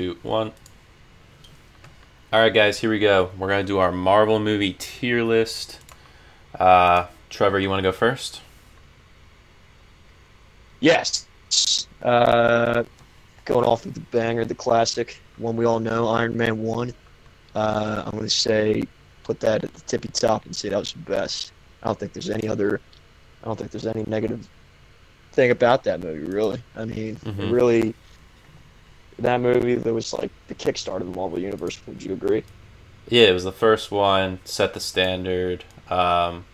two, one. All right, guys, here we go. We're gonna do our Marvel movie tier list. Uh, Trevor, you want to go first? Yes. Uh, going off with the banger, the classic one we all know, Iron Man one. Uh, I'm gonna say put that at the tippy top and say that was the best. I don't think there's any other. I don't think there's any negative thing about that movie. Really, I mean, it Mhm. really. That movie that was like the kickstart of the Marvel universe. Would you agree? Yeah, it was the first one, set the standard. Um,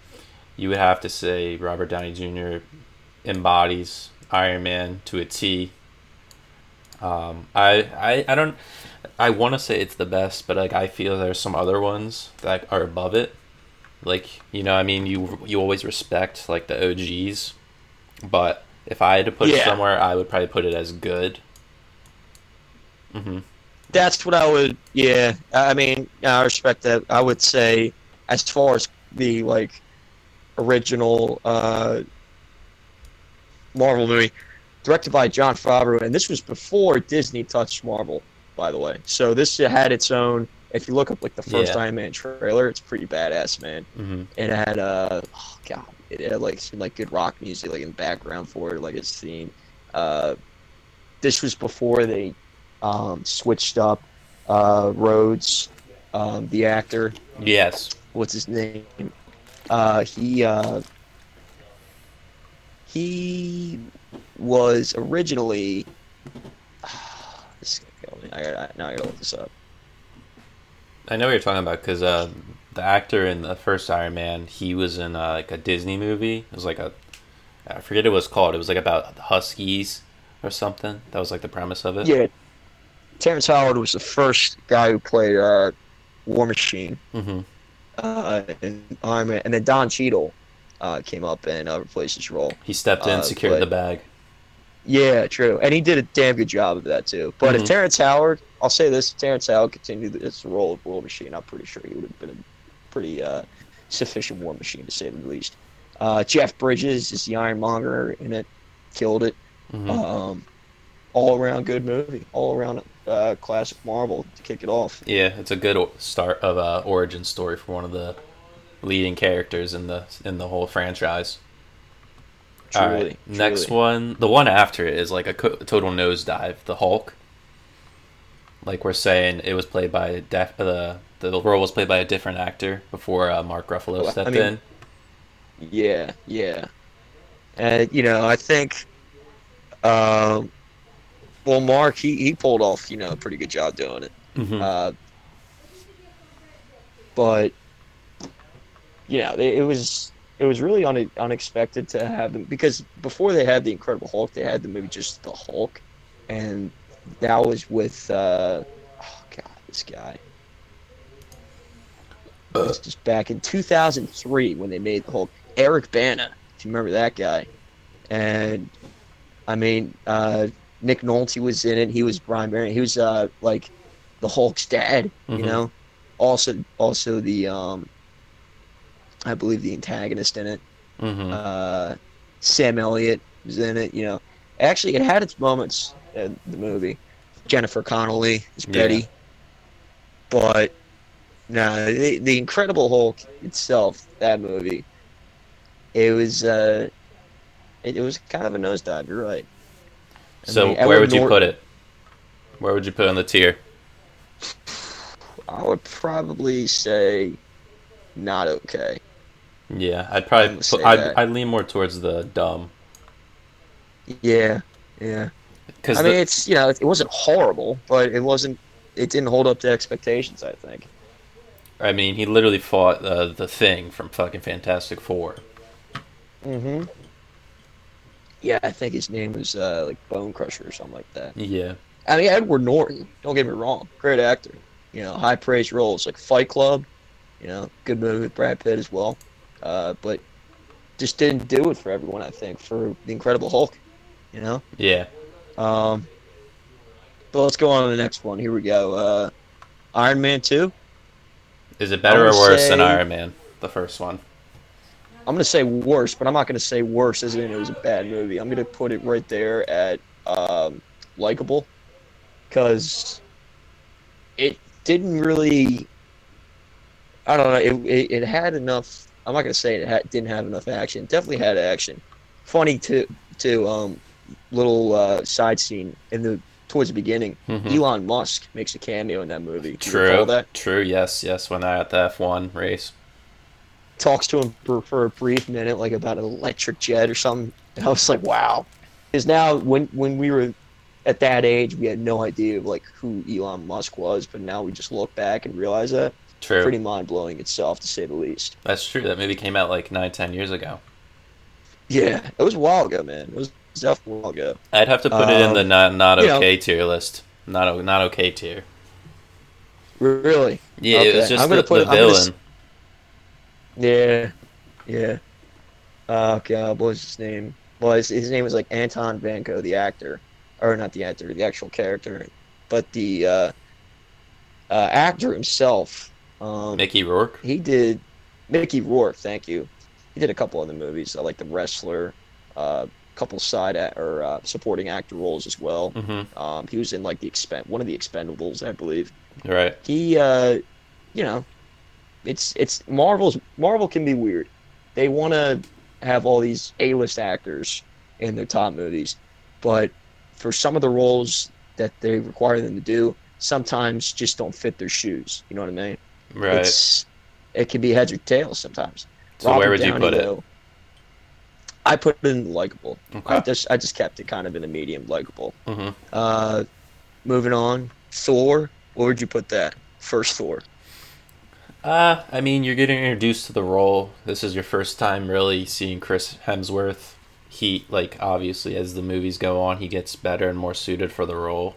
you would have to say Robert Downey Jr. embodies Iron Man to a T. Um, I, I, I don't, I want to say it's the best, but like I feel there's some other ones that are above it. Like you know, I mean, you you always respect like the OGs, but if I had to put it somewhere, I would probably put it as good. Hmm That's what I would. Yeah, I mean, I respect that. I would say, as far as the like original uh, Marvel movie, directed by Jon Favreau, and this was before Disney touched Marvel, by the way. So this had its own. If you look up like the first Yeah. Iron Man trailer, it's pretty badass, man. hmm And it had uh, oh god, it had like some like good rock music like in the background for it, like its theme. Uh, this was before they um, switched up uh, Rhodes, um, the actor. Yes. What's his name? Uh, he uh, he was originally. this is gonna kill me. I gotta, now I gotta look this up. I know what you're talking about because uh, the actor in the first Iron Man, he was in uh, like a Disney movie. It was like a, I forget what it was called. It was like about Huskies or something. That was like the premise of it. Yeah, Terrence Howard was the first guy who played uh, War Machine. hmm uh, and and then Don Cheadle uh, came up and uh, replaced his role. He stepped in, Uh, secured but- the bag. Yeah, true, and he did a damn good job of that too. But Mhm. if Terrence Howard, I'll say this: if Terrence Howard continued this role of War Machine, I'm pretty sure he would have been a pretty uh, sufficient War Machine to say the least. Uh, Jeff Bridges is the Ironmonger in it, killed it. hmm Um, all around good movie, all around uh, classic Marvel to kick it off. yeah, it's a good start of a origin story for one of the leading characters in the in the whole franchise. All Truly, next one. The one after it is like a co- total nosedive. The Hulk. Like we're saying, it was played by def- the the role was played by a different actor before uh, Mark Ruffalo Well, I stepped mean- in. Yeah, yeah. And you know, I think, um, well, Mark he he pulled off you know a pretty good job doing it. hmm Uh, but you know, it, it was it was really un- unexpected to have them because before they had the Incredible Hulk, they had the movie just the Hulk, and that was with uh, oh god, this guy. It was just back in 2003 when they made the Hulk. Eric Bana, if you remember that guy, and I mean uh, Nick Nolte was in it. He was Brian Barry. He was uh, like the Hulk's dad. You Mhm. know, also also the um, I believe the antagonist in it. hmm Uh, Sam Elliott was in it. You know, actually, it had its moments in the movie. Jennifer Connelly is Yeah. Betty, but no, the, the Incredible Hulk itself, that movie, it was uh, it, it was kind of a nosedive. You're right. So where would you put it? Where would you put it on the tier? I would probably say not okay. Yeah, I'd probably put, I'd. I'd lean more towards the dumb Yeah, yeah. because I mean, it's you know, it, it wasn't horrible, but it wasn't. It didn't hold up to expectations. I think. I mean he literally fought uh, the thing from fucking Fantastic Four. Mm-hmm. Yeah, I think his name was uh, like Bone Crusher or something like that. Yeah, I mean, Edward Norton. Don't get me wrong, great actor. You know, high praise roles like Fight Club. You know, good movie with Brad Pitt as well. Uh, but just didn't do it for everyone. I think for the Incredible Hulk. You know. yeah. Um, but let's go on to the next one. Here we go. Uh, Iron Man two. Is it better or worse than Iron Man, the first one? I'm gonna say worse, but I'm not gonna say worse as in it was a bad movie. I'm gonna put it right there at um, likable, because it didn't really. I don't know. It, it, it had enough. I'm not gonna say it had, didn't have enough action. It definitely had action. Funny too. Too. Um, little uh, side scene in the towards the beginning. Mhm. Elon Musk makes a cameo in that movie. True. True. Yes. Yes. When they're at the F1 race. Talks to him for, for a brief minute, like about an electric jet or something. And I was like, wow. Because now, when when we were at that age, we had no idea of like who Elon Musk was, but now we just look back and realize that. True. Pretty mind blowing itself, to say the least. That's true. That movie came out like nine, ten years ago. Yeah, it was a while ago, man. It was definitely a while ago. I'd have to put it in the Um, not not you know- okay tier list. Not not okay tier. Really? Yeah, it was just I'm gonna the, put- the villain. Yeah, yeah. Oh god, what was his name? Well, his, his name was like Anton Vanko, the actor, or not the actor, the actual character, but the uh, uh, actor himself. Um, Mickey Rourke. he did Mickey Rourke. Thank you. He did a couple other movies, uh, like The Wrestler, a uh, couple side a- or uh, supporting actor roles as well. hmm Um, he was in like the expend one of the Expendables, I believe Right. he uh you know it's it's marvel's marvel can be weird. They want to have all these a-list actors in their top movies but for some of the roles that they require them to do sometimes just don't fit their shoes. You know what i mean? Right. it's it can be heads or tails sometimes. So where Robert would you Downey, put it? though, i put it in likable. Okay. i just i just kept it kind of in the medium likable. Hmm uh moving on thor. Where would you put that? First thor Uh, I mean, you're getting introduced to the role. This is your first time really seeing Chris Hemsworth. He, like, obviously, as the movies go on, he gets better and more suited for the role.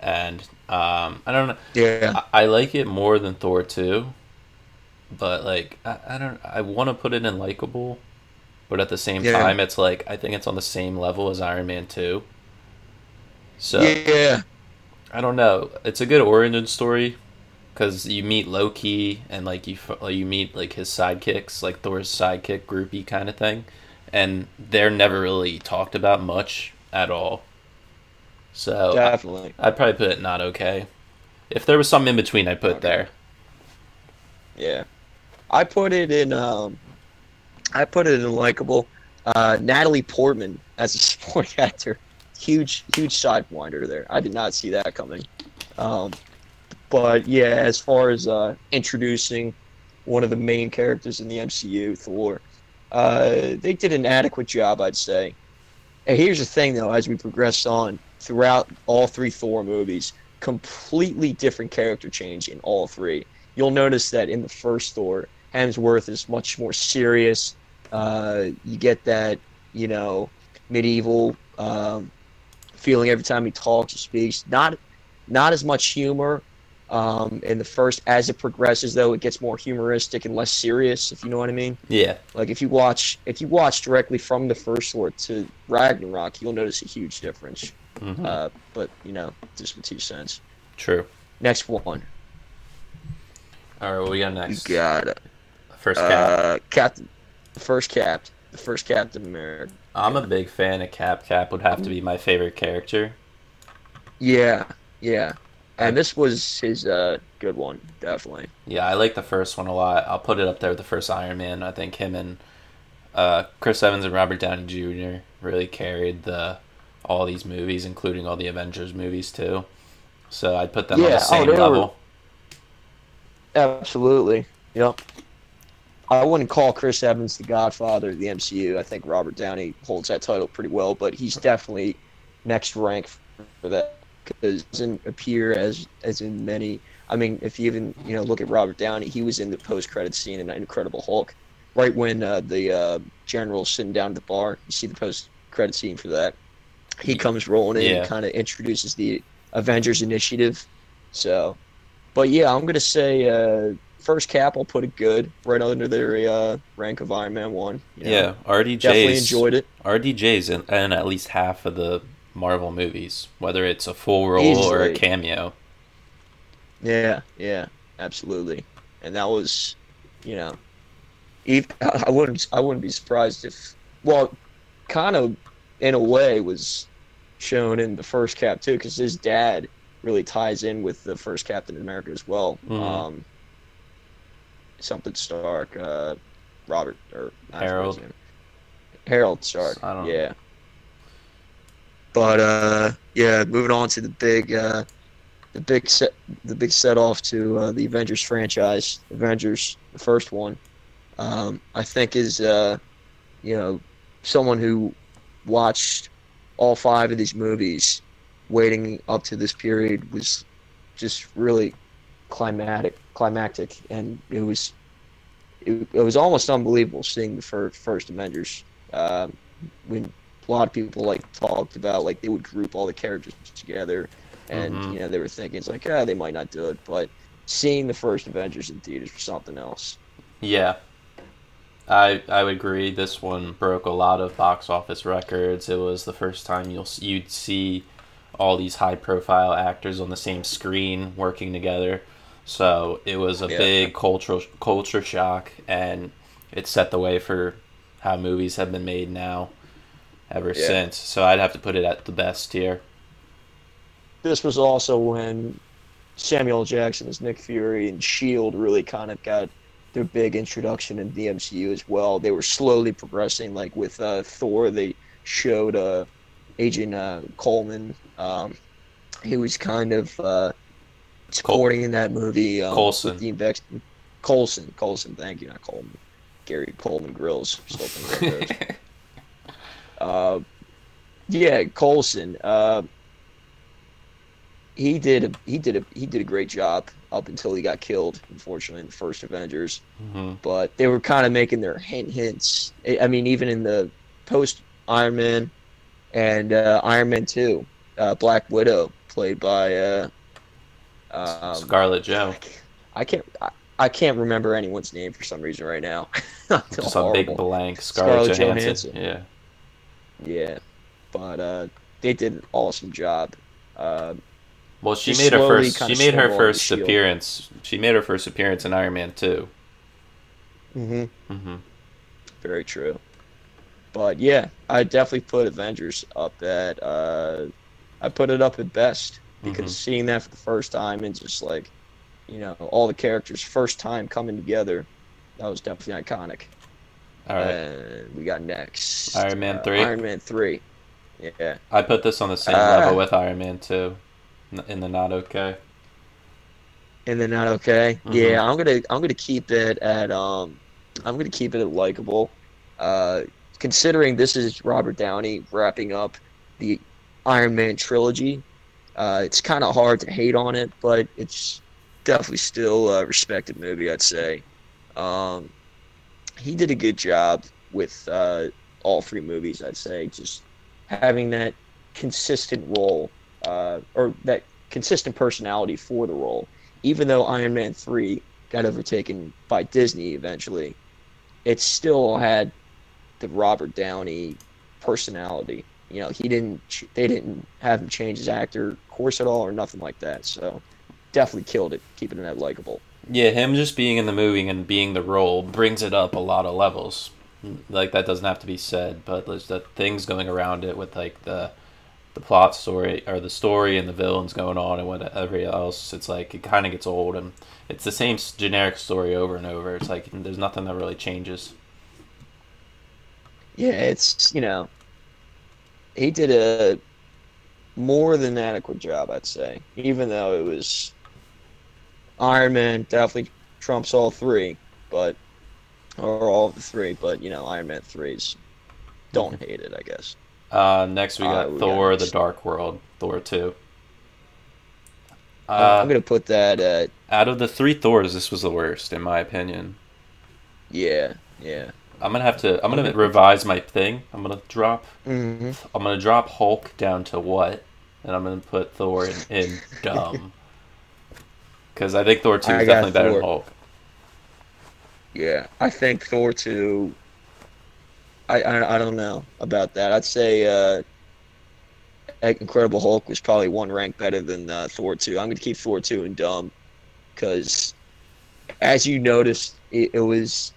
And, um, I don't know. Yeah, I, I like it more than Thor 2. But, like, I, I don't, I want to put it in likable. But at the same Yeah. time, it's like, I think it's on the same level as Iron Man 2. So, yeah, I don't know. It's a good origin story because you meet Loki and like you you meet like his sidekicks, like Thor's sidekick groupie kind of thing, and they're never really talked about much at all. So I- definitely. I'd probably put it not okay. If there was something in between, I'd put Okay. there. Yeah, I put it in. Um, I put it in likable. Uh, Natalie Portman as a supporting actor, huge, huge sidewinder there. I did not see that coming. Um, but yeah, as far as uh, introducing one of the main characters in the MCU, Thor, uh, they did an adequate job, I'd say. And here's the thing, though, as we progress on throughout all three Thor movies, completely different character change in all three. You'll notice that in the first Thor, Hemsworth is much more serious. Uh, you get that, you know, medieval um, feeling every time he talks or speaks. Not, not as much humor um, in the first. As it progresses, though, it gets more humoristic and less serious. If you know what I mean. Yeah, Like if you watch, if you watch directly from the first Thor to Ragnarok, you'll notice a huge difference. hmm Uh, but you know, just with two cents. true. Next one, All right, what we got next? you next? got it. First cap. Uh, Captain, the first Cap, the first Captain America. I'm a big fan of Cap. Cap would have to be my favorite character. Yeah, yeah, and this was his uh good one, definitely. Yeah, I like the first one a lot. I'll put it up there with the first Iron Man. I think him and uh, Chris Evans and Robert Downey Jr. really carried the all these movies, including all the Avengers movies too. So I'd put them on Yeah, the oh, same were- level. Absolutely. Yep. I wouldn't call Chris Evans the Godfather of the MCU. I think Robert Downey holds that title pretty well, but he's definitely next rank for that because he doesn't appear as as in many. I mean, if you even you know look at Robert Downey, he was in the post credit scene in Incredible Hulk, right when uh, the uh, general's sitting down at the bar. You see the post credit scene for that. He comes rolling in Yeah. and kind of introduces the Avengers Initiative. So, but yeah, I'm gonna say uh, first cap. I'll put it good, right under their uh, rank of Iron Man one. you know. Yeah, RDJ's definitely enjoyed it. RDJ's in, in at least half of the Marvel movies, whether it's a full role or a cameo. Yeah, yeah, absolutely. And that was, you know, I wouldn't, I wouldn't be surprised if, well, kind of, in a way, was shown in the first cap too, because his dad really ties in with the first Captain America as well. Mhm. Um, something Stark, uh, Robert or Harold. Harold Stark. I don't know. yeah. But uh, yeah, moving on to the big, uh, the big set, the big set off to uh, the Avengers franchise. Avengers, the first one, um, I think is uh, you know someone who watched all five of these movies, waiting up to this period was just really climatic, climactic, and it was it, it was almost unbelievable seeing the first, first Avengers. Um, when a lot of people like talked about like they would group all the characters together, and Mhm. you know they were thinking it's like ah they might not do it, but seeing the first Avengers in theaters was something else. Yeah. I I would agree. This one broke a lot of box office records. It was the first time you'll you'd see all these high profile actors on the same screen working together. So it was a Yeah. big cultural culture shock, and it set the way for how movies have been made now, ever Yeah. since. So I'd have to put it at the best tier. This was also when Samuel L. Jackson as Nick Fury and Shield really kind of got their big introduction in the MCU as well. They were slowly progressing. Like with uh, Thor, they showed uh, Agent uh, Coleman. Um, he was kind of uh, supporting in that movie. Um, Coulson. with The Invex- Coulson. Coulson. Thank you, not Coleman. Gary Coleman Grills. Still think about those. Uh, yeah, Coulson. Uh, he did a, he did a he did a great job up until he got killed, unfortunately, in the first Avengers. hmm But they were kind of making their hint hints. I mean, even in the post Iron Man and uh, Iron Man Two, uh, Black Widow, played by uh, um, Scarlet Joe. I can't I, I can't remember anyone's name for some reason right now. Just a big blank. Scarlett, Scarlett Johansson. Johansson. Yeah. Yeah, but uh, they did an awesome job. Uh, Well, she made her first. She made her first appearance. She made her first appearance in Iron Man Two. mm-hmm. Mm-hmm. Very true. But yeah, I definitely put Avengers up at uh I put it up at best because Mhm. seeing that for the first time and just like you know, all the characters first time coming together, that was definitely iconic. All right. And we got next Iron Man uh, 3? Iron Man 3. Yeah. I put this on the same uh, level with Iron Man Two, in the not okay. And then not okay. Mhm. Yeah, I'm going to I'm going to keep it at um I'm going to keep it at likable. Uh considering this is Robert Downey wrapping up the Iron Man trilogy, uh, it's kind of hard to hate on it, but it's definitely still a respected movie, I'd say. Um, he did a good job with uh, all three movies, I'd say, just having that consistent role uh, or that consistent personality for the role. Even though Iron Man 3 got overtaken by Disney eventually, it still had the Robert Downey personality. You know, he didn't. They didn't have him change his actor course at all, or nothing like that. So, definitely killed it, keeping it that likable. Yeah, him just being in the movie and being the role brings it up a lot of levels. Like that doesn't have to be said, but there's the things going around it with like the the plot story or the story and the villains going on and whatever else. It's like it kind of gets old and it's the same generic story over and over. It's like there's nothing that really changes. Yeah, it's you know, he did a more than adequate job, I'd say. Even though it was Iron Man definitely trumps all three, but or all of the three, but you know, Iron Man threes don't hate it, I guess. Uh, next we Uh, got we got Thor: next. The Dark World, Thor two. I'm Uh, gonna put that at out of the three Thors, this was the worst in my opinion. yeah, yeah. I'm gonna have to. I'm gonna revise my thing. I'm gonna drop. hmm I'm gonna drop Hulk down to what, and I'm gonna put Thor in, in dumb. Because I think Thor two is got definitely better than Hulk. Yeah, I think Thor two. I, I I don't know about that. I'd say uh, Incredible Hulk was probably one rank better than uh, Thor two. I'm gonna keep Thor two in dumb, because as you noticed, it, it was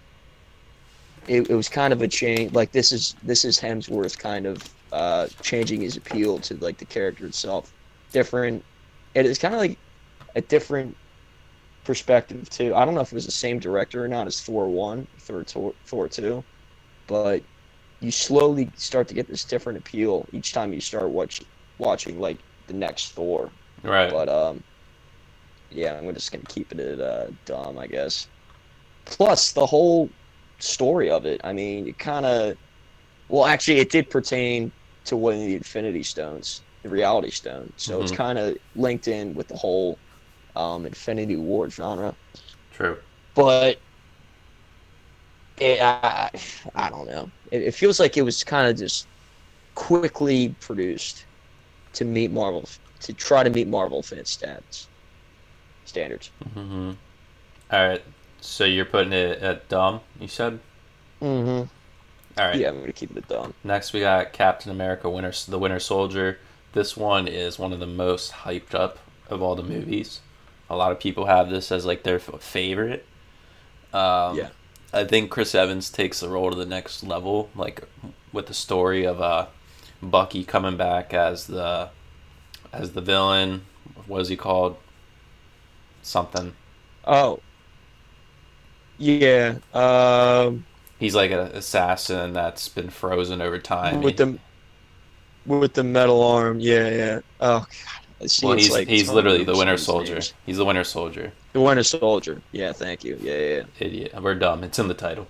it, it was kind of a change. Like this is this is Hemsworth kind of uh, changing his appeal to like the character itself. Different it is kind of like a different perspective too. I don't know if it was the same director or not as Thor one, Thor Thor, Thor two, but you slowly start to get this different appeal each time you start watch, watching like the next Thor. Right. But um, yeah, I'm just gonna keep it at uh, dumb, I guess. Plus the whole story of it. I mean, it kind of, well, actually, it did pertain to one of the Infinity Stones, the Reality Stone. So it's Mhm. kind of linked in with the whole um, Infinity War genre. True. But it, I, I don't know. It, it feels like it was kind of just quickly produced to meet Marvel, to try to meet Marvel fan stats standards. hmm All right. So you're putting it at dumb. You said. Mm-hmm. All right. Yeah, I'm gonna keep it dumb. Next, we got Captain America: Winter, the Winter Soldier. This one is one of the most hyped up of all the movies. A lot of people have this as like their favorite. Um, Yeah. I think Chris Evans takes the role to the next level, like with the story of uh, Bucky coming back as the as the villain. What is he called? Something. Oh. Yeah. Um. He's like an assassin that's been frozen over time. with the with the metal arm. Yeah, yeah. Oh god. Well, he's like he's literally the Winter Soldier. names. He's the Winter Soldier. The Winter Soldier. Yeah, thank you. Yeah, yeah, Idiot. We're dumb. It's in the title.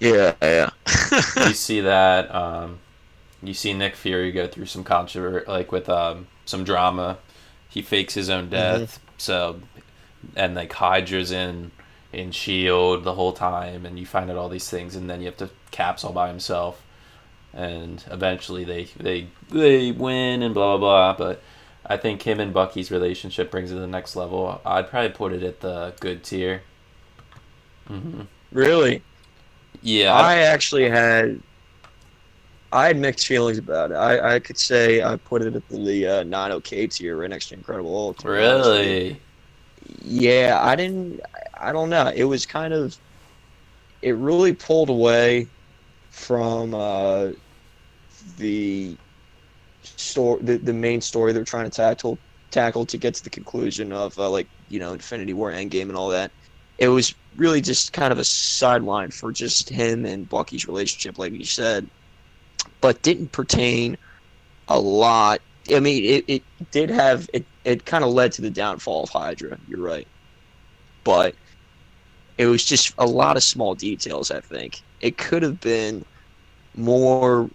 yeah, yeah. you see that. Um, you see Nick Fury go through some controversy, like with um, some drama. He fakes his own death. So, and like Hydra's in in Shield the whole time, and you find out all these things, and then you have to Caps all by himself, and eventually they they they win and blah blah blah. But I think him and Bucky's relationship brings it to the next level. I'd probably put it at the good tier. hmm really? Yeah, I- actually had I had mixed feelings about it. I, I could say I put it at the uh, 9OK tier right next to Incredible Hulk. to be honest with you. really. Yeah, I didn't. I don't know. It was kind of. It really pulled away from uh, the story, the, the main story they're trying to tackle tackle to get to the conclusion of uh, like you know Infinity War, Endgame, and all that. It was really just kind of a sideline for just him and Bucky's relationship, like you said, but didn't pertain a lot. I mean, it, it did have it. It kind of led to the downfall of Hydra. You're right, but it was just a lot of small details. I think it could have been more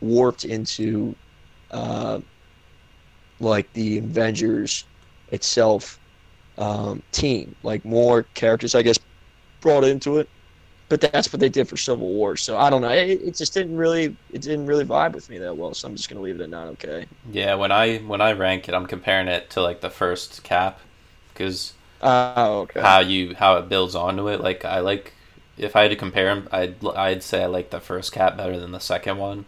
warped into, uh, like the Avengers itself um, team, like more characters, I guess, brought into it. But that's what they did for Civil War. So I don't know. It, it just didn't really, it didn't really vibe with me that well. So I'm just gonna leave it at nine. Okay. Yeah, when I when I rank it, I'm comparing it to like the first cap because Oh, okay. how you how it builds onto it. Like I like if I had to compare them, I'd I'd say I like the first cap better than the second one.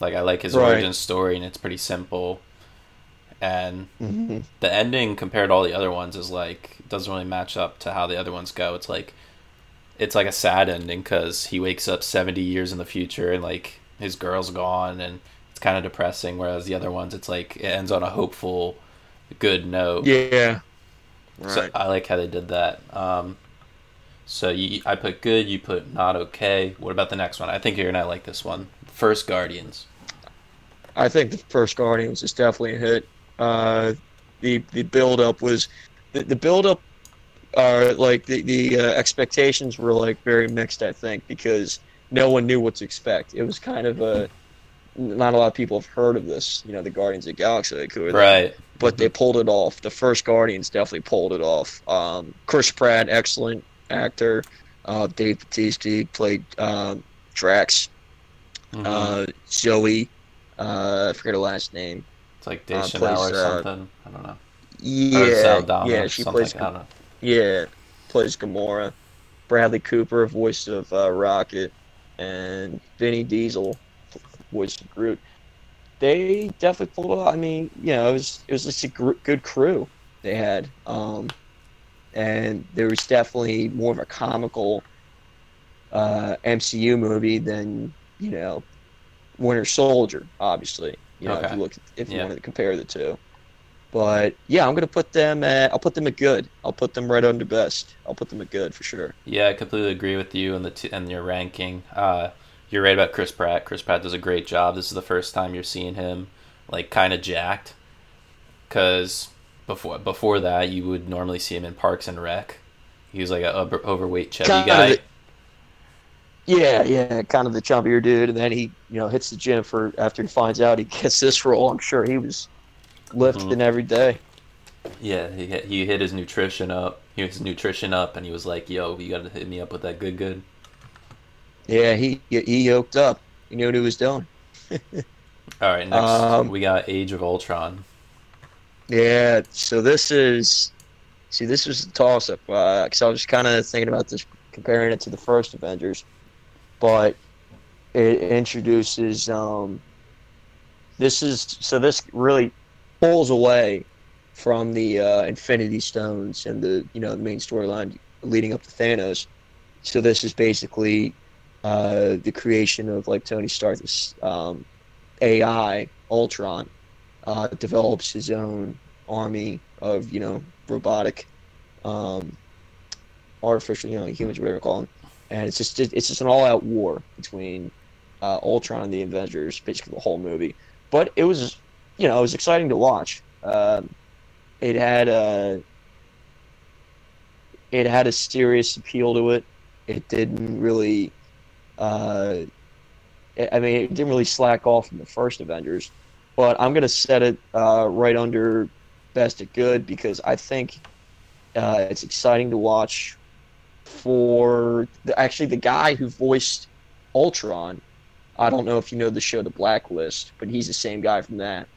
Like I like his Right. origin story and it's pretty simple, and Mhm. the ending compared to all the other ones is like doesn't really match up to how the other ones go. It's like it's like a sad ending because he wakes up 70 years in the future and like his girl's gone and it's kind of depressing whereas the other ones it's like it ends on a hopeful good note Yeah. so i like how they did that um so you, i put good you put not okay what about the next one i think you're gonna like this one first guardians I think the first Guardians is definitely a hit. Uh, the the build up was the, the build up. Uh, like the the uh, expectations were like very mixed. I think because no one knew what to expect. It was kind of a not a lot of people have heard of this. You know, the Guardians of the Galaxy. Are they? right but they pulled it off. The first Guardians definitely pulled it off. Um, Chris Pratt, excellent actor. Uh, Dave Bautista played um, Drax. Mhm. Uh, Zoe, uh, I forget her last name. it's like uh, plays, or uh, something i don't know Yeah, yeah, she plays. like, i don't know Yeah, plays Gamora. Bradley Cooper, voice of uh, Rocket, and Vinny Diesel, voice of Groot. They definitely pulled off. I mean, you know, it was it was just a gr- good crew they had, um, and there was definitely more of a comical uh, MCU movie than you know Winter Soldier. Obviously, you know, if you look if you Yeah. wanted to compare the two. But yeah, I'm gonna put them at. I'll put them at good. I'll put them right under best. I'll put them at good for sure. Yeah, I completely agree with you and the t- and your ranking. Uh, you're right about Chris Pratt. Chris Pratt does a great job. This is the first time you're seeing him like kind of jacked, because before before that you would normally see him in Parks and Rec. He was like a over- overweight chubby Kinda guy. the- Yeah, yeah, kind of the chubbier dude, and then he, you know, hits the gym for after he finds out he gets this role. I'm sure he was lifting Mhm. every day. Yeah, he hit, he hit his nutrition up. He hit his nutrition up, and he was like, "Yo, you got to hit me up with that good good." Yeah, he he yoked up. He knew what he was doing. All right, next Um, we got Age of Ultron. Yeah, so this is see this was a toss up because I was kind of thinking about this comparing it to the first Avengers, but it introduces um this is so this really pulls away from the uh, Infinity Stones and the you know the main storyline leading up to Thanos. So this is basically uh, the creation of like Tony Stark, this um, AI Ultron uh, develops his own army of you know robotic, um, artificial you know humans whatever you call them, and it's just it's just an all out war between uh, Ultron and the Avengers, basically the whole movie. But it was you know it was exciting to watch. Um, it had a it had a serious appeal to it. It didn't really. Uh, I mean, it didn't really slack off from the first Avengers, but I'm gonna set it uh, right under best of good because I think uh, it's exciting to watch for the, actually the guy who voiced Ultron. I don't know if you know the show The Blacklist, but he's the same guy from that.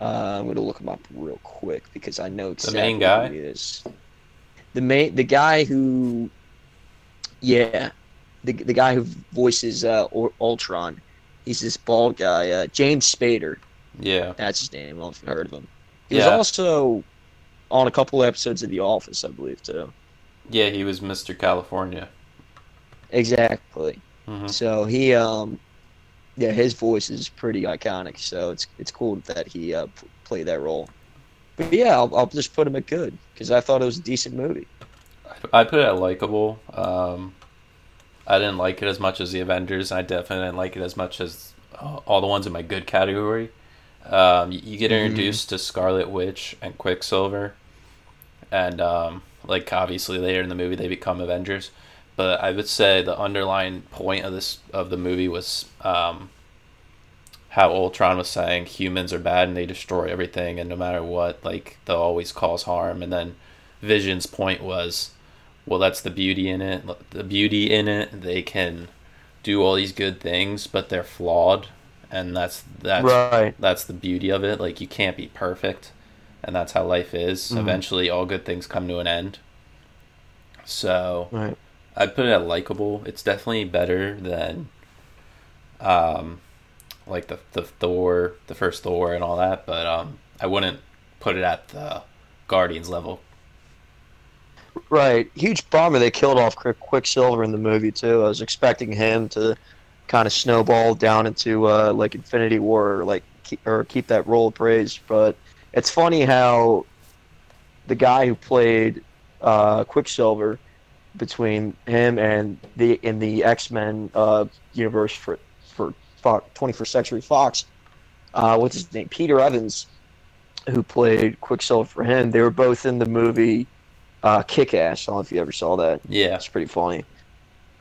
Uh, I'm gonna look him up real quick because I know exactly main guy? who he is. The main, the guy who, yeah, the the guy who voices uh, Ultron. He's this bald guy, uh, James Spader. Yeah, That's his name. I don't know if you've heard of him. He was also on a couple episodes of The Office, I believe, too. Yeah, he was Mr. California. Exactly. hmm So he, um, yeah, his voice is pretty iconic. So it's it's cool that he uh, p- played that role. But yeah, I'll, I'll just put him at good because I thought it was a decent movie. I put it at likable. Um, I didn't like it as much as the Avengers. and I definitely didn't like it as much as uh, all the ones in my good category. Um, you, get Mhm. introduced to Scarlet Witch and Quicksilver, and um, like obviously later in the movie they become Avengers. But I would say the underlying point of this of the movie was um, how Ultron was saying humans are bad and they destroy everything, and no matter what, like they'll always cause harm. And then Vision's point was, well, that's the beauty in it. The beauty in it, they can do all these good things, but they're flawed, and that's that's right. that's the beauty of it. Like you can't be perfect, and that's how life is. Mhm. Eventually, all good things come to an end. So Right. I'd put it at likable. It's definitely better than, um, like the the Thor, the first Thor, and all that. But um, I wouldn't put it at the Guardians level. Right. Huge bummer they killed off Quicksilver in the movie too. I was expecting him to kind of snowball down into uh, like Infinity War or like keep, or keep that role of praise. But it's funny how the guy who played uh, Quicksilver between him and the in the X Men uh, universe for for Fox, 21st Century Fox, uh, what's his name? Peter Evans, who played Quicksilver for him. They were both in the movie uh, Kick Ass. I don't know if you ever saw that. Yeah. It's pretty funny.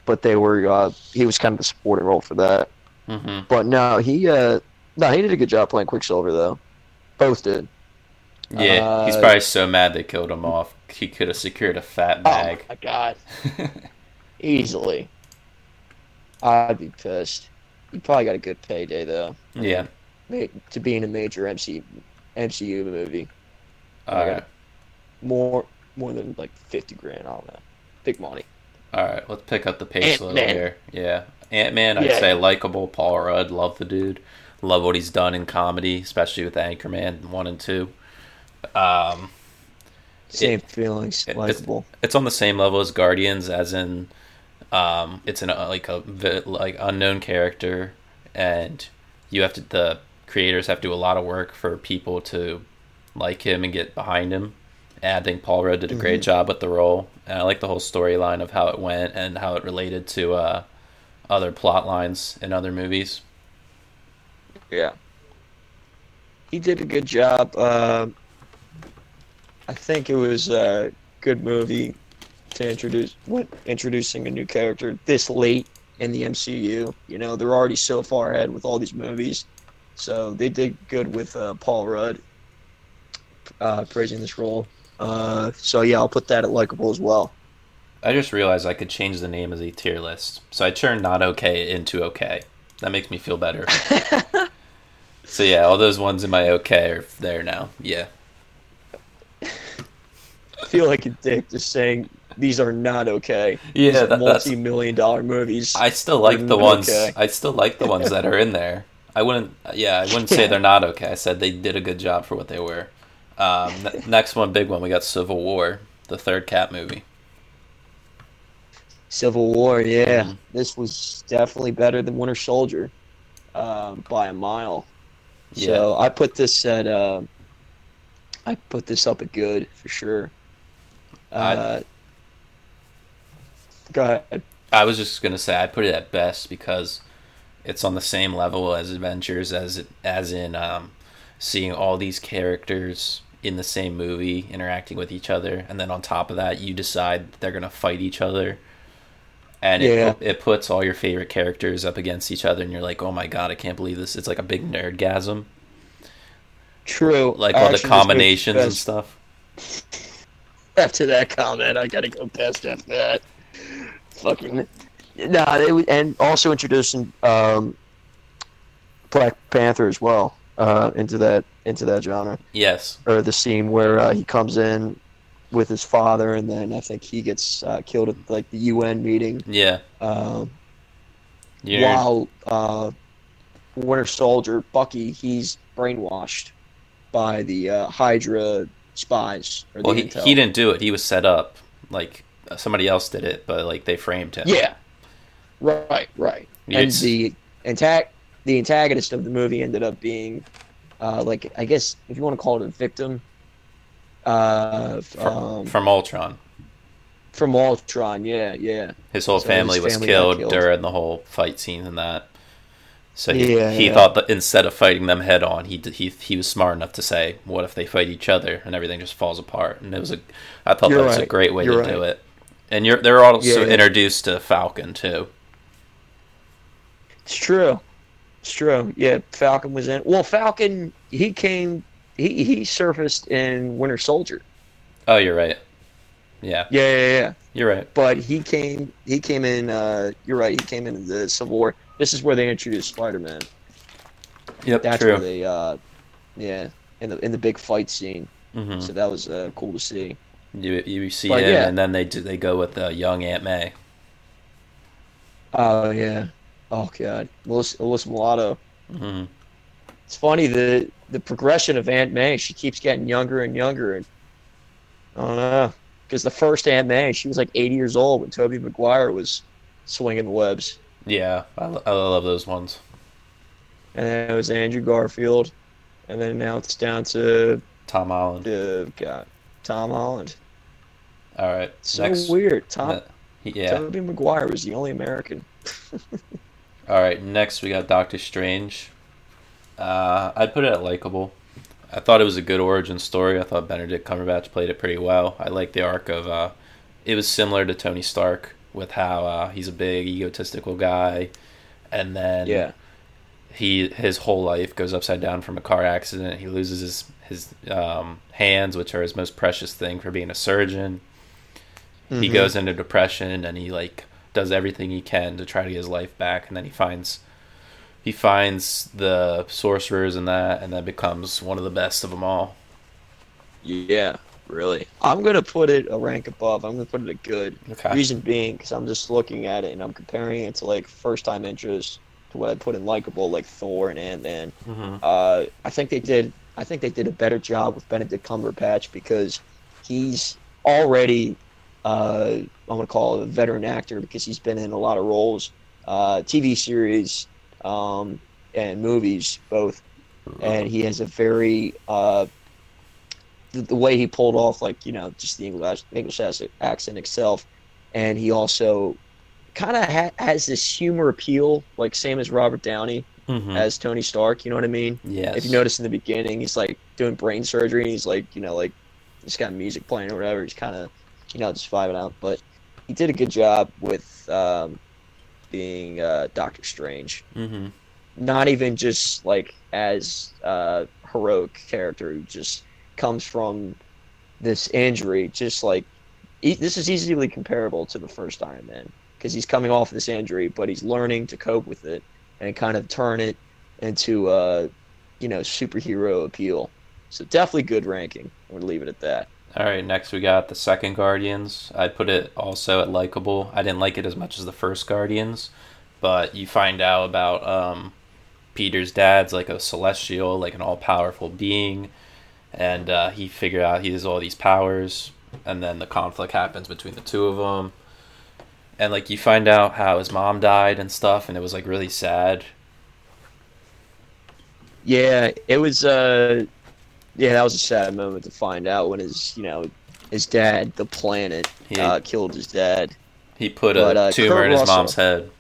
But they were uh, he was kind of the supporting role for that. hmm But no, he uh, no, he did a good job playing Quicksilver though. Both did. Yeah. he's Uh, probably so mad they killed him off. He could have secured a fat bag. Oh my god, easily. I'd be pissed. He probably got a good payday though. yeah. To be in a major MC, MCU movie, All Okay. more more than like fifty grand. I don't know. Big money. All right. Let's pick up the pace a little Ant-Man. here. Yeah. Ant Man. I'd Yeah. say likable. Paul Rudd. Love the dude. Love what he's done in comedy, especially with Anchorman one and two. Um, Same feelings. it- Likable. it's on the same level as Guardians, as in, um, it's an uh, like a like unknown character, and you have to the creators have to do a lot of work for people to like him and get behind him. And I think Paul Rudd did a great Mhm. job with the role, and I like the whole storyline of how it went and how it related to uh, other plot lines in other movies. Yeah. He did a good job. Um I think it was a good movie to introduce what introducing a new character this late in the MCU. You know, they're already so far ahead with all these movies. So they did good with uh, Paul Rudd uh, praising this role. Uh, so yeah, I'll put that at likable as well. I just realized I could change the name of the tier list, so I turned not okay into okay. That makes me feel better. so yeah, all those ones in my okay are there now. Yeah. I feel like a dick just saying these are not okay. Yeah, These that, multi-million dollar movies. I still like the ones. okay. I still like the ones that are in there. I wouldn't. Yeah, I wouldn't say they're not okay. I said they did a good job for what they were. Um, ne- next one, big one. We got Civil War, the third Cat movie. Civil War, yeah. Mhm. This was definitely better than Winter Soldier um, by a mile. Yeah. So I put this at, uh, I put this up at good for sure. Uh, go ahead. I was just gonna say I put it at best because it's on the same level as Adventures as it, as in um, seeing all these characters in the same movie interacting with each other, and then on top of that, you decide they're gonna fight each other, and Yeah. it it puts all your favorite characters up against each other, and you're like, oh my god, I can't believe this! It's like a big nerdgasm, True. like I all the combinations and stuff. After that comment, I gotta go past after that. Fucking. Nah, they and also introducing um, Black Panther as well uh, into that into that genre. Yes, or the scene where uh, he comes in with his father, and then I think he gets uh, killed at like the UN meeting. yeah, Um, while uh, Winter Soldier, Bucky, he's brainwashed by the uh, Hydra spies. Or the well, he, intel. he didn't do it. He was set up. Like somebody else did it, but like they framed him. Yeah, right, right. And the antag- the antagonist of the movie ended up being, uh, like I guess if you want to call it a victim, uh, from, um, from Ultron. from Ultron. Yeah, yeah. His whole So family his was family got killed, killed. during the whole fight scene and that. So he, Yeah, he yeah. thought that instead of fighting them head on, he he he was smart enough to say, "What if they fight each other and everything just falls apart?" And it was a, I thought You're that was a great way You're to do it. And you're they're also Yeah, introduced to Falcon too. It's true. It's true. Yeah, Falcon was in. Well, Falcon he came. He he surfaced in Winter Soldier. Oh, you're right. Yeah, Yeah, yeah, yeah. you're right. But he came. He came in. Uh, you're right. He came in the Civil War. This is where they introduced Spider Man. Yep, That's true. where they. Uh, yeah, in the in the big fight scene. hmm So that was uh, cool to see. You you see But him, yeah. and then they do, they go with uh, young Aunt May. Oh yeah. Oh god, Melissa, Alyssa Milano. hmm It's funny the the progression of Aunt May. She keeps getting younger and younger, and I don't know because the first Aunt May, she was like 80 years old when Tobey Maguire was swinging the webs, Yeah, I, I love those ones. and then it was Andrew Garfield, and then now it's down to Tom Holland. uh, God, Tom Holland. All right, So next. weird. Tom ne- yeah. Tobey Maguire was the only American. All right, next we got Doctor Strange. Uh, I'd put it at likable. I thought it was a good origin story. I thought Benedict Cumberbatch played it pretty well. I like the arc of. Uh, it was similar to Tony Stark with how uh, he's a big egotistical guy, and then Yeah, he his whole life goes upside down from a car accident. He loses his his um, hands, which are his most precious thing for being a surgeon. He Mhm. goes into depression and he like does everything he can to try to get his life back, and then he finds he finds the sorcerers and that, and then becomes one of the best of them all. Yeah, really. I'm gonna put it a rank above. I'm gonna put it a good. Okay. Reason being, because I'm just looking at it and I'm comparing it to like first time interest to what I put in likable, like Thor and Ant Man. hmm Uh, I think they did. I think they did a better job with Benedict Cumberbatch because he's already, uh, I'm gonna call it a veteran actor because he's been in a lot of roles, uh, TV series, um, and movies both, and he has a very uh, the, the way he pulled off, like you know, just the English English accent itself, and he also kind of ha- has this humor appeal, like same as Robert Downey Mhm. as Tony Stark. You know what I mean? Yeah. If you notice in the beginning, he's like doing brain surgery, and he's like, you know, like he's got music playing or whatever. He's kind of, you know, just vibing out. But he did a good job with um, being uh, Doctor Strange. hmm Not even just like as a heroic character who just comes from this injury. Just like e- this is easily comparable to the first Iron Man because he's coming off this injury, but he's learning to cope with it and kind of turn it into uh, you know superhero appeal. So definitely good ranking. Gonna leave it at that. All right, next we got the second Guardians. I'd put it also at likable. I didn't like it as much as the first Guardians, but you find out about um, Peter's dad's like a celestial, like an all powerful being, and uh, he figured out he has all these powers, and then the conflict happens between the two of them. And like you find out how his mom died and stuff, and it was like really sad. Yeah, it was. Uh, yeah, that was a sad moment to find out when his, you know, his dad, the planet, He uh, killed his dad. he put but, a uh, tumor Kurt in his Russell- mom's head.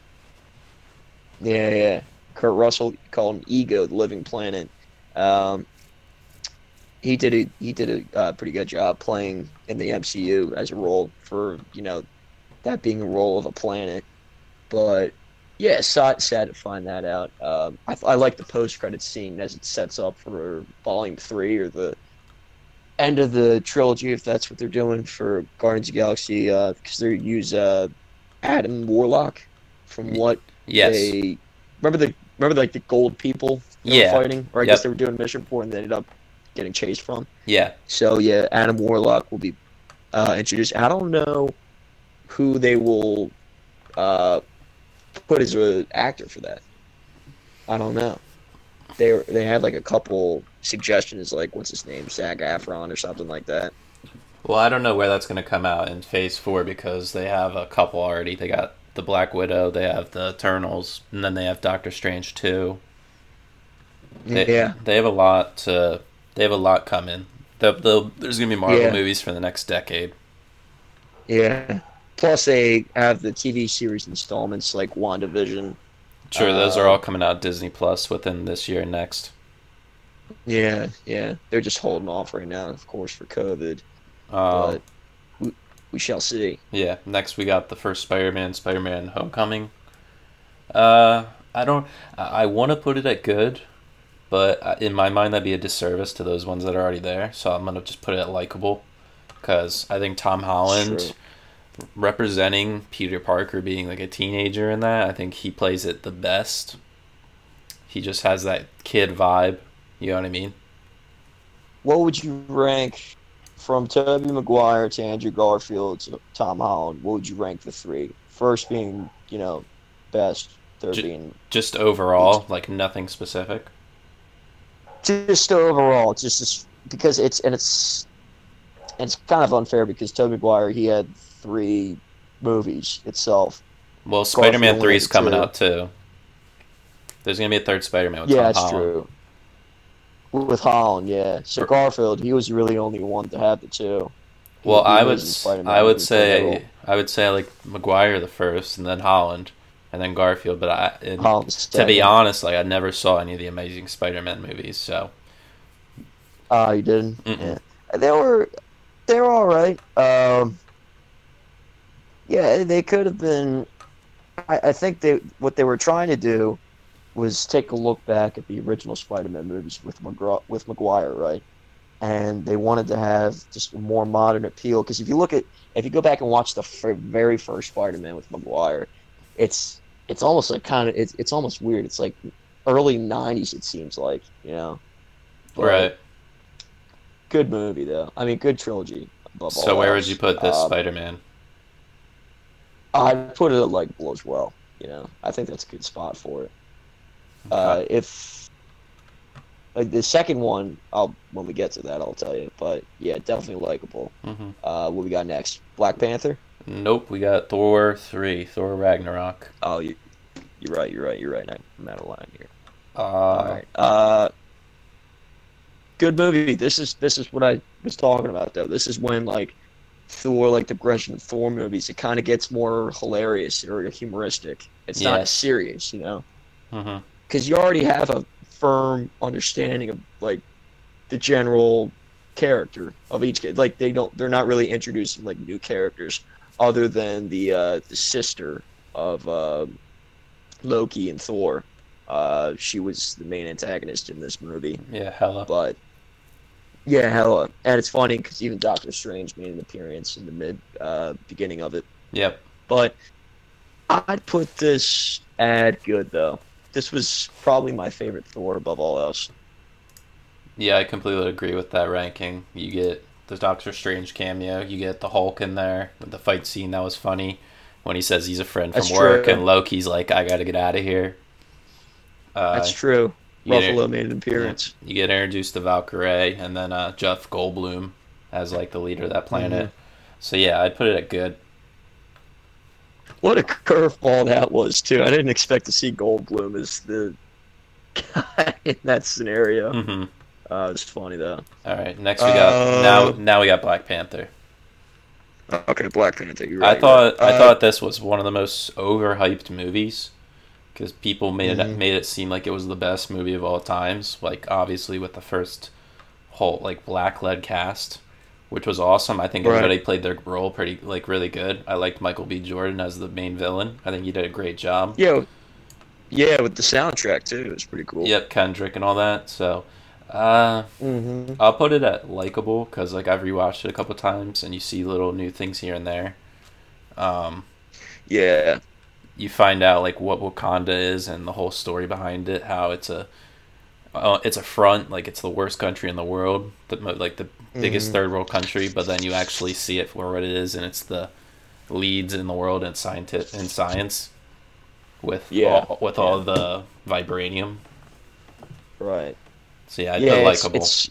Yeah, yeah. Kurt Russell called him Ego, the living planet. Um, he did a he did a uh, pretty good job playing in the MCU as a role for you know that being a role of a planet. But yeah, sad, sad to find that out. Um, I, I like the post credit scene as it sets up for Volume Three or the end of the trilogy, if that's what they're doing for Guardians of the Galaxy, because they use uh, Adam Warlock from what Yes. they remember the remember like the gold people Yeah. fighting, or I Yep. guess they were doing a mission for, and they ended up getting chased from. Yeah. So yeah, Adam Warlock will be uh, introduced. I don't know who they will uh, put as an actor for that. I don't know. They they had like a couple suggestions, like what's his name, Zac Efron or something like that. Well, I don't know where that's going to come out in Phase Four because they have a couple already. They got the Black Widow, they have the Eternals, and then they have Doctor Strange too. They, yeah, they have a lot to. They have a lot coming. The, the, there's going to be Marvel Yeah. movies for the next decade. yeah. Plus, they have the TV series installments like WandaVision. Sure, those Uh, are all coming out Disney Plus within this year and next. Yeah, yeah. They're just holding off right now, of course, for COVID. Um, but we, we shall see. Yeah, next we got the first Spider-Man, Spider-Man Homecoming. Uh, I don't. I, I want to put it at good, but uh, in my mind that'd be a disservice to those ones that are already there. So I'm gonna just put it at likable, because I think Tom Holland True. representing Peter Parker being like a teenager in that, I think he plays it the best. He just has that kid vibe. You know what I mean? What would you rank from Tobey Maguire to Andrew Garfield to Tom Holland? What would you rank the three? First being, you know, best. Third being Just overall, like nothing specific. Just overall, just as, because it's and it's and it's kind of unfair because Tobey Maguire he had three movies itself. Well, Spider-Man Three is coming two. out too. There's gonna be a third Spider-Man with yeah, Tom that's Holland. true. With Holland, yeah. So Garfield, he was really only one to have the two. Well, he I would in s- Spider-Man I would movies for that role. say I would say like Maguire the first, and then Holland, and then Garfield. But I, and Holland's to be honest, like I never saw any of the Amazing Spider-Man movies, so Oh, you didn't? Mm-mm. Yeah. They were they were all right. Um, yeah, they could have been. I, I think they what they were trying to do was take a look back at the original Spider-Man movies with McGraw, with Maguire, right? And they wanted to have just a more modern appeal because if you look at if you go back and watch the f- very first Spider-Man with Maguire, it's it's almost like kind of it's it's almost weird. It's like early '90s. It seems like you know. But- right. Good movie though. I mean, good trilogy. above So where would you put this Um, Spider-Man? I'd put it at likable as well. You know, I think that's a good spot for it. Uh, if like the second one, I'll when we get to that, I'll tell you. But yeah, definitely likable. hmm Uh, what we got next? Black Panther. Nope, we got Thor three, Thor Ragnarok. Oh, you, you're right. You're right. You're right. I'm out of line here. Uh, All right. Uh, good movie. This is this is what I was talking about though. This is when like Thor, like the progression of Thor movies, it kind of gets more hilarious or humoristic. It's not serious, you know, because you already have a firm understanding of like the general character of each. kid. Like they don't, they're not really introducing like new characters other than the uh, the sister of uh, Loki and Thor. Uh, she was the main antagonist in this movie. Yeah, hella. But yeah, hella, and it's funny because even Doctor Strange made an appearance in the mid uh, beginning of it. Yep. But I'd put this at good though. This was probably my favorite Thor above all else. Yeah, I completely agree with that ranking. You get the Doctor Strange cameo, you get the Hulk in there with the fight scene that was funny when he says he's a friend from That's work true. and Loki's like, I gotta get out of here. Uh, That's true. Ruffalo made an appearance. You get introduced to Valkyrie and then uh, Jeff Goldblum as like the leader of that planet. Mm-hmm. So yeah, I'd put it at good. What a curveball that was too. I didn't expect to see Goldblum as the guy in that scenario. hmm Uh, it's funny though. All right, next we got Uh, now. Now we got Black Panther. Okay, Black Panther. You're I right. thought I Uh, thought this was one of the most overhyped movies because people made it Mhm. made it seem like it was the best movie of all times. Like obviously with the first whole like black led cast, which was awesome. I think Right. everybody played their role pretty like really good. I liked Michael B. Jordan as the main villain. I think he did a great job. Yeah, yeah, with the soundtrack too. It was pretty cool. Yep, Kendrick and all that. So. Uh, hmm I'll put it at likable because like I've rewatched it a couple times and you see little new things here and there. Um, Yeah. you find out like what Wakanda is and the whole story behind it. How it's a uh, it's a front, like it's the worst country in the world, the, mo- like the biggest Mhm. third world country. But then you actually see it for what it is, and it's the leads in the world in scienti- in science with Yeah. all, with all the vibranium. Right. So yeah, I yeah, put it's, likable. it's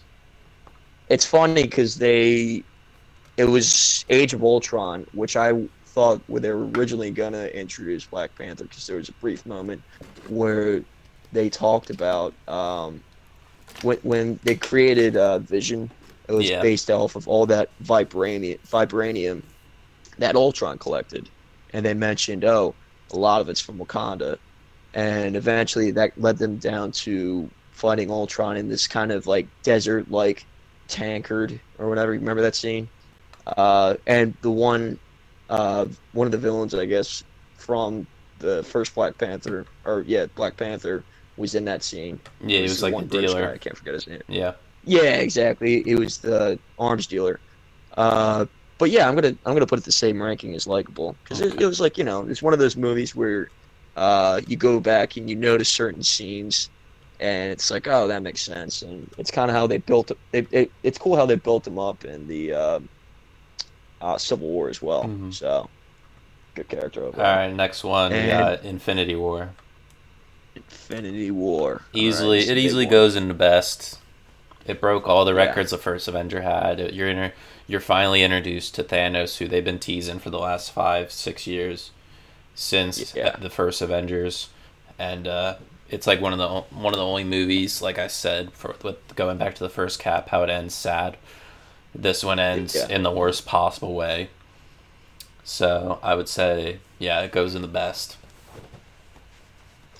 it's funny because they it was Age of Ultron, which I thought where they were originally gonna introduce Black Panther because there was a brief moment where they talked about um, when when they created uh, Vision. It was Yeah. based off of all that vibranium, vibranium that Ultron collected, and they mentioned, oh, a lot of it's from Wakanda, and eventually that led them down to fighting Ultron in this kind of like desert like tankard or whatever. You Remember that scene? Uh, and the one, uh, one of the villains, I guess, from the first Black Panther, or yeah, Black Panther, was in that scene. yeah, he This was like one the dealer. guy, I can't forget his name. Yeah, Yeah, exactly. It was the arms dealer. Uh, but yeah, I'm gonna I'm gonna put it the same ranking as likable because it, it was like you know it's one of those movies where uh, you go back and you notice certain scenes and it's like oh that makes sense and it's kind of how they built it, it, it. It's cool how they built them up in the uh, uh, Civil War as well. Mhm. So good character All overall. right, next one we And- got Infinity War. Infinity War. Easily, All right, it easily one. goes into best. It broke all the Yeah. records the first Avenger had. You're inter- you're finally introduced to Thanos, who they've been teasing for the last five, six years, since Yeah. the first Avengers, and uh, it's like one of the one of the only movies, like I said, for with going back to the first Cap, how it ends sad. This one ends Yeah. in the worst possible way. So I would say, yeah, it goes in the best.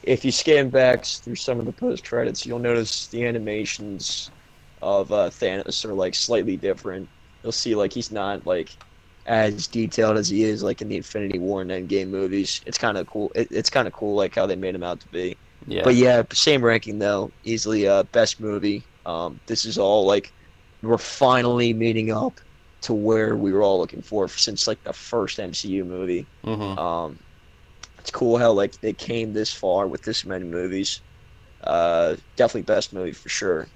if you scan back through some of the post credits, you'll notice the animations of uh, Thanos are like slightly different. You'll see like he's not like as detailed as he is like in the Infinity War and Endgame movies. It's kind of cool. It, it's kind of cool like how they made him out to be. Yeah, But yeah, same ranking though. Easily uh, best movie. Um, this is all like we're finally meeting up to where we were all looking for since like the first MCU movie. hmm Um, it's cool how like they came this far with this many movies. Uh, definitely best movie for sure.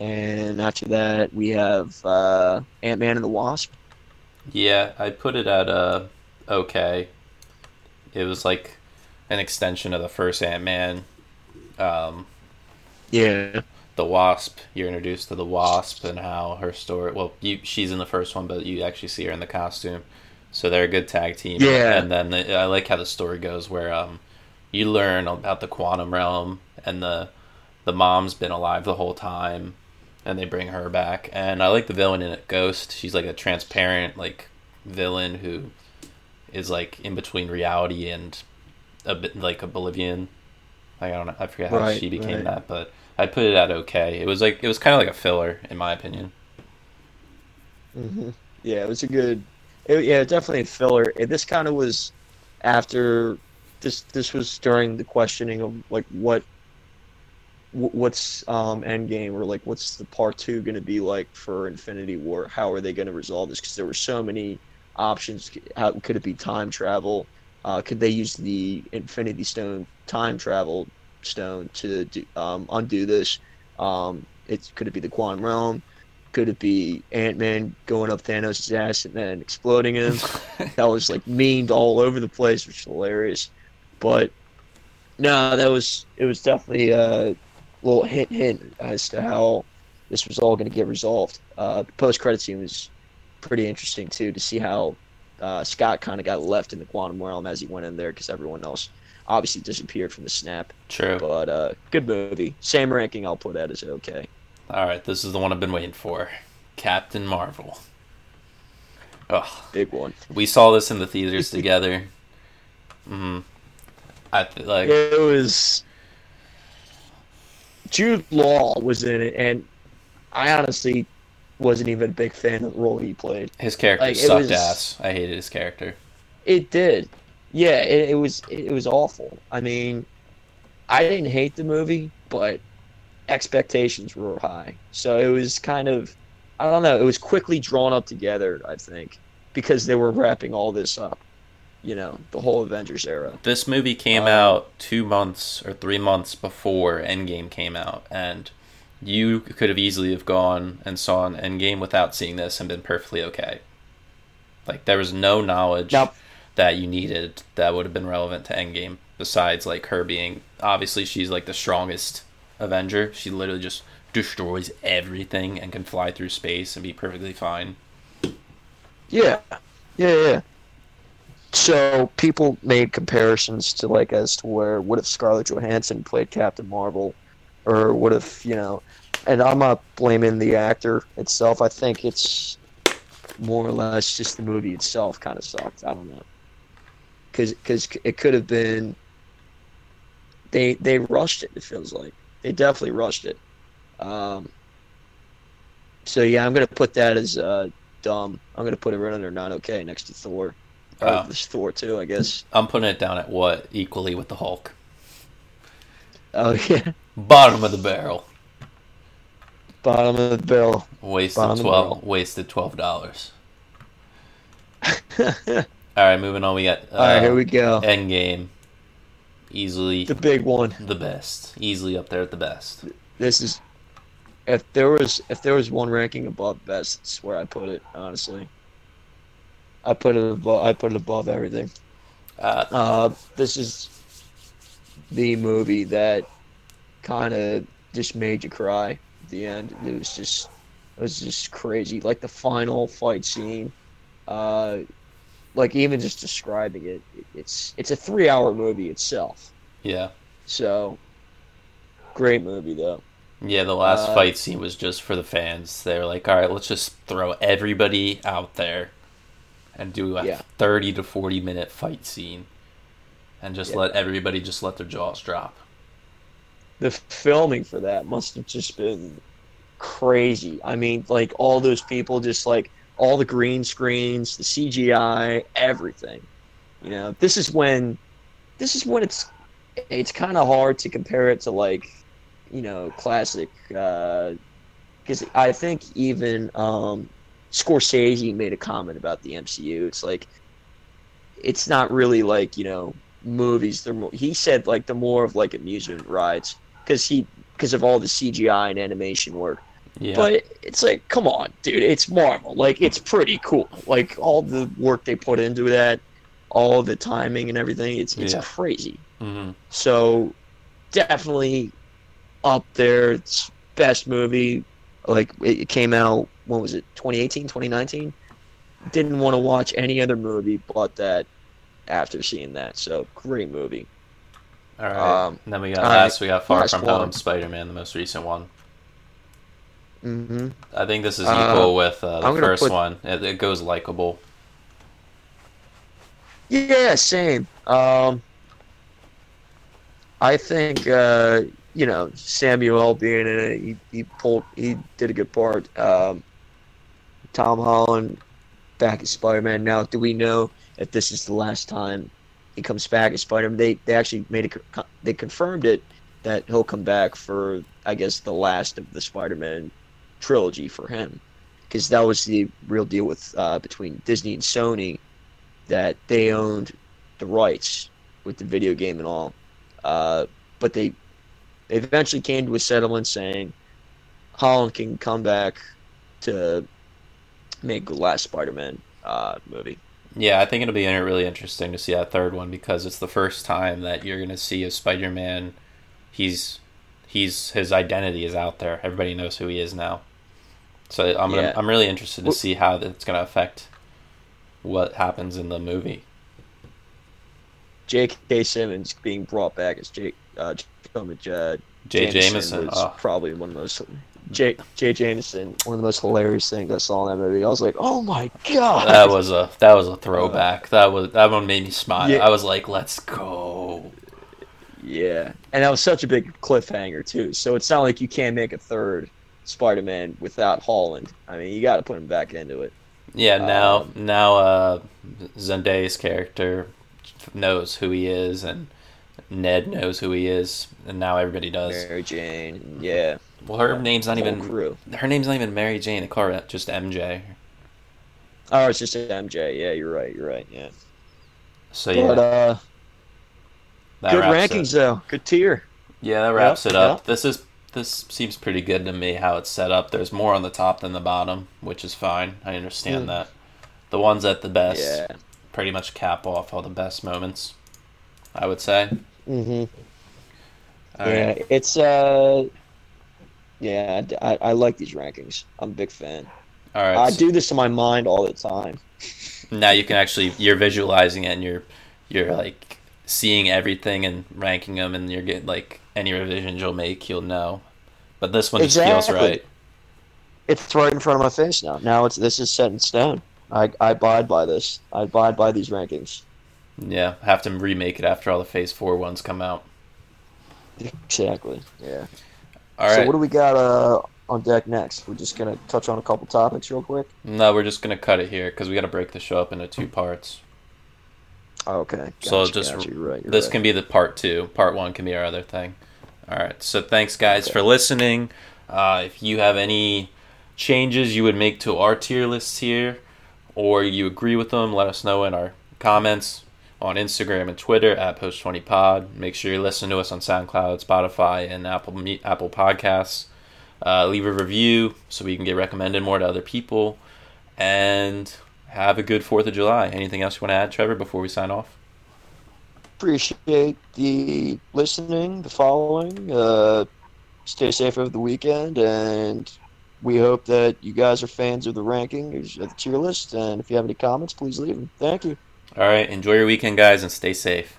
And after that, we have uh, Ant Man and the Wasp. Yeah, I put it at uh okay. It was like an extension of the first Ant Man. Um, Yeah, the Wasp. You're introduced to the Wasp and how her story. Well, you she's in the first one, but you actually see her in the costume. So they're a good tag team. Yeah. and then the, I like how the story goes where um you learn about the quantum realm and the the mom's been alive the whole time, and they bring her back. And I like the villain in it, Ghost. She's like a transparent like villain who is like in between reality and a bit like a Bolivian. Like, I don't know. I forget how Right, she became right. that, but I put it at okay. It was like it was kind of like a filler in my opinion. hmm Yeah, it was a good. It, yeah, definitely a filler. This kind of was after this. This was during the questioning of like what, what's um Endgame or like what's the part two going to be like for Infinity War? How are they going to resolve this? Because there were so many options. How could it be time travel? Uh, could they use the Infinity Stone time travel stone to do, um, undo this? Um, it could it be the quantum realm? Could it be Ant Man going up Thanos' ass and then exploding him? that was like memed all over the place, which is hilarious. But no, that was it was definitely a little hint hint as to how this was all going to get resolved. Uh, the post credit scene was pretty interesting too to see how uh, Scott kind of got left in the quantum realm as he went in there because everyone else obviously disappeared from the snap. True. But uh, good movie. Same ranking I'll put at as okay. All right, this is the one I've been waiting for. Captain Marvel. Oh, Big one. we saw this in the theaters together. hmm I feel like It was Jude Law was in it, and I honestly wasn't even a big fan of the role he played. his character like, sucked was- ass. I hated his character. It did, yeah. It, it was it was awful. I mean, I didn't hate the movie, but expectations were high, so it was kind of I don't know. It was quickly drawn up together, I think, because they were wrapping all this up. You know, the whole Avengers era. This movie came Um, out two months or three months before Endgame came out, and you could have easily have gone and saw an Endgame without seeing this and been perfectly okay. Like there was no knowledge Now, that you needed that would have been relevant to Endgame besides like her being obviously she's like the strongest Avenger. She literally just destroys everything and can fly through space and be perfectly fine. Yeah, yeah, yeah. So people made comparisons to like as to where what if Scarlett Johansson played Captain Marvel, or what if you know, and I'm not blaming the actor itself. I think it's more or less just the movie itself kind of sucked. I don't know, because it could have been. They they rushed it. It feels like they definitely rushed it. Um. So yeah, I'm gonna put that as uh, dumb. I'm gonna put it right under not okay next to Thor. Or Oh. there's Thor too, I guess. I'm putting it down at what equally with the Hulk. Oh yeah, Bottom of the barrel. bottom of the barrel. Wasted Bottom twelve. barrel. Wasted twelve dollars. All All right, moving on. We got uh, right, here we go. Endgame. Easily The big one. the best. Easily up there at the best. This is if there was if there was one ranking above best, it's where I put it. Honestly, I put it above. I put it above everything. Uh, Uh, this is the movie that kind of just made you cry at the end. It was just, it was just crazy. Like the final fight scene, uh, like even just describing it, it's it's a three-hour movie itself. yeah. So, great movie though. Yeah, the last Uh, fight scene was just for the fans. They were like, all right, let's just throw everybody out there and do a Yeah. 30 to 40 minute fight scene and just Yeah. let everybody just let their jaws drop. the filming for that must have just been crazy. I mean, like all those people, just like all the green screens, the CGI, everything. You know, this is when, this is when it's, it's kind of hard to compare it to like, you know, classic. Because I think even um, Scorsese made a comment about the MCU. It's like, it's not really like you know movies. They're more, he said like the more of like amusement rides because he because of all the CGI and animation work. Yeah. But it's like, come on, dude, it's Marvel. Like it's pretty cool. Like all the work they put into that, all the timing and everything. It's it's Yeah. crazy. hmm So definitely up there. It's best movie. Like it came out. When was it? 2018, 2019. Didn't want to watch any other movie but that. After seeing that, so great movie. All right. Um, and then we got last, right, we got Far From one. Home Spider Man, the most recent one. Hmm I think this is Uh, equal with uh, the first put- one. It, it goes likable. Yeah, same. Um, I think uh, you know Samuel being in it, he, he pulled, he did a good part. Um, Tom Holland back as Spider-Man. Now, do we know if this is the last time he comes back as Spider-Man? They they actually made it. They confirmed it that he'll come back for I guess the last of the Spider-Man trilogy for him, because that was the real deal with uh, between Disney and Sony that they owned the rights with the video game and all. Uh, but they they eventually came to a settlement saying Holland can come back to make the last Spider-Man uh, movie. Yeah, I think it'll be really interesting to see that third one because it's the first time that you're gonna see a Spider-Man. He's he's his identity is out there. Everybody knows who he is now. So I'm gonna, Yeah. I'm really interested to see how that's gonna affect what happens in the movie. J.K. Simmons being brought back as Jake uh, Jameson, uh, Jay Jameson Jameson. was Oh, probably one of the most J. J. Jameson, one of the most hilarious things I saw in that movie. I was like, "Oh my god!" that was a that was a throwback. That was that one made me smile. Yeah. I was like, let's go. Yeah, and that was such a big cliffhanger too. So it's not like you can't make a third Spider-Man without Holland. I mean, you got to put him back into it. Yeah, now Um, now uh, Zendaya's character knows who he is, and Ned knows who he is, and now everybody does. Mary Jane, yeah, Well, her name's not even crew. her name's not even Mary Jane. They call her just MJ. Oh, it's just MJ. Yeah, you're right. You're right. Yeah, So but yeah, uh, good rankings though. Good tier. Yeah, that wraps Yeah, it up. This is this seems pretty good to me how it's set up. There's more on the top than the bottom, which is fine. I understand Mm. that. The ones at the best Yeah. pretty much cap off all the best moments. I would say. Mm-hmm. All yeah, right. it's uh, yeah, I, I like these rankings. I'm a big fan. All right. I so- do this in my mind all the time. now you can actually you're visualizing it and you're you're like seeing everything and ranking them and you're getting like any revisions you'll make you'll know but this one just feels right It's right in front of my face now. Now it's this is set in stone. I, I abide by this. I abide by these rankings. yeah have to remake it after all the phase four ones come out Exactly. Yeah. All right. so what do we got uh, on deck next? We're just gonna touch on a couple topics real quick. no we're just gonna cut it here because we got to break the show up into two parts Okay. So just- gotcha. You're right. You're this right. can be the part two part one can be our other thing all right so thanks guys Okay. for listening uh, if you have any changes you would make to our tier lists here or you agree with them let us know in our comments on instagram and twitter at post20pod make sure you listen to us on soundcloud spotify and apple apple podcasts uh, leave a review so we can get recommended more to other people and have a good fourth of july anything else you want to add trevor before we sign off appreciate the listening, the following. Uh, stay safe over the weekend, and we hope that you guys are fans of the rankings of the tier list. And if you have any comments, please leave them. Thank you. All right. Enjoy your weekend, guys, and stay safe.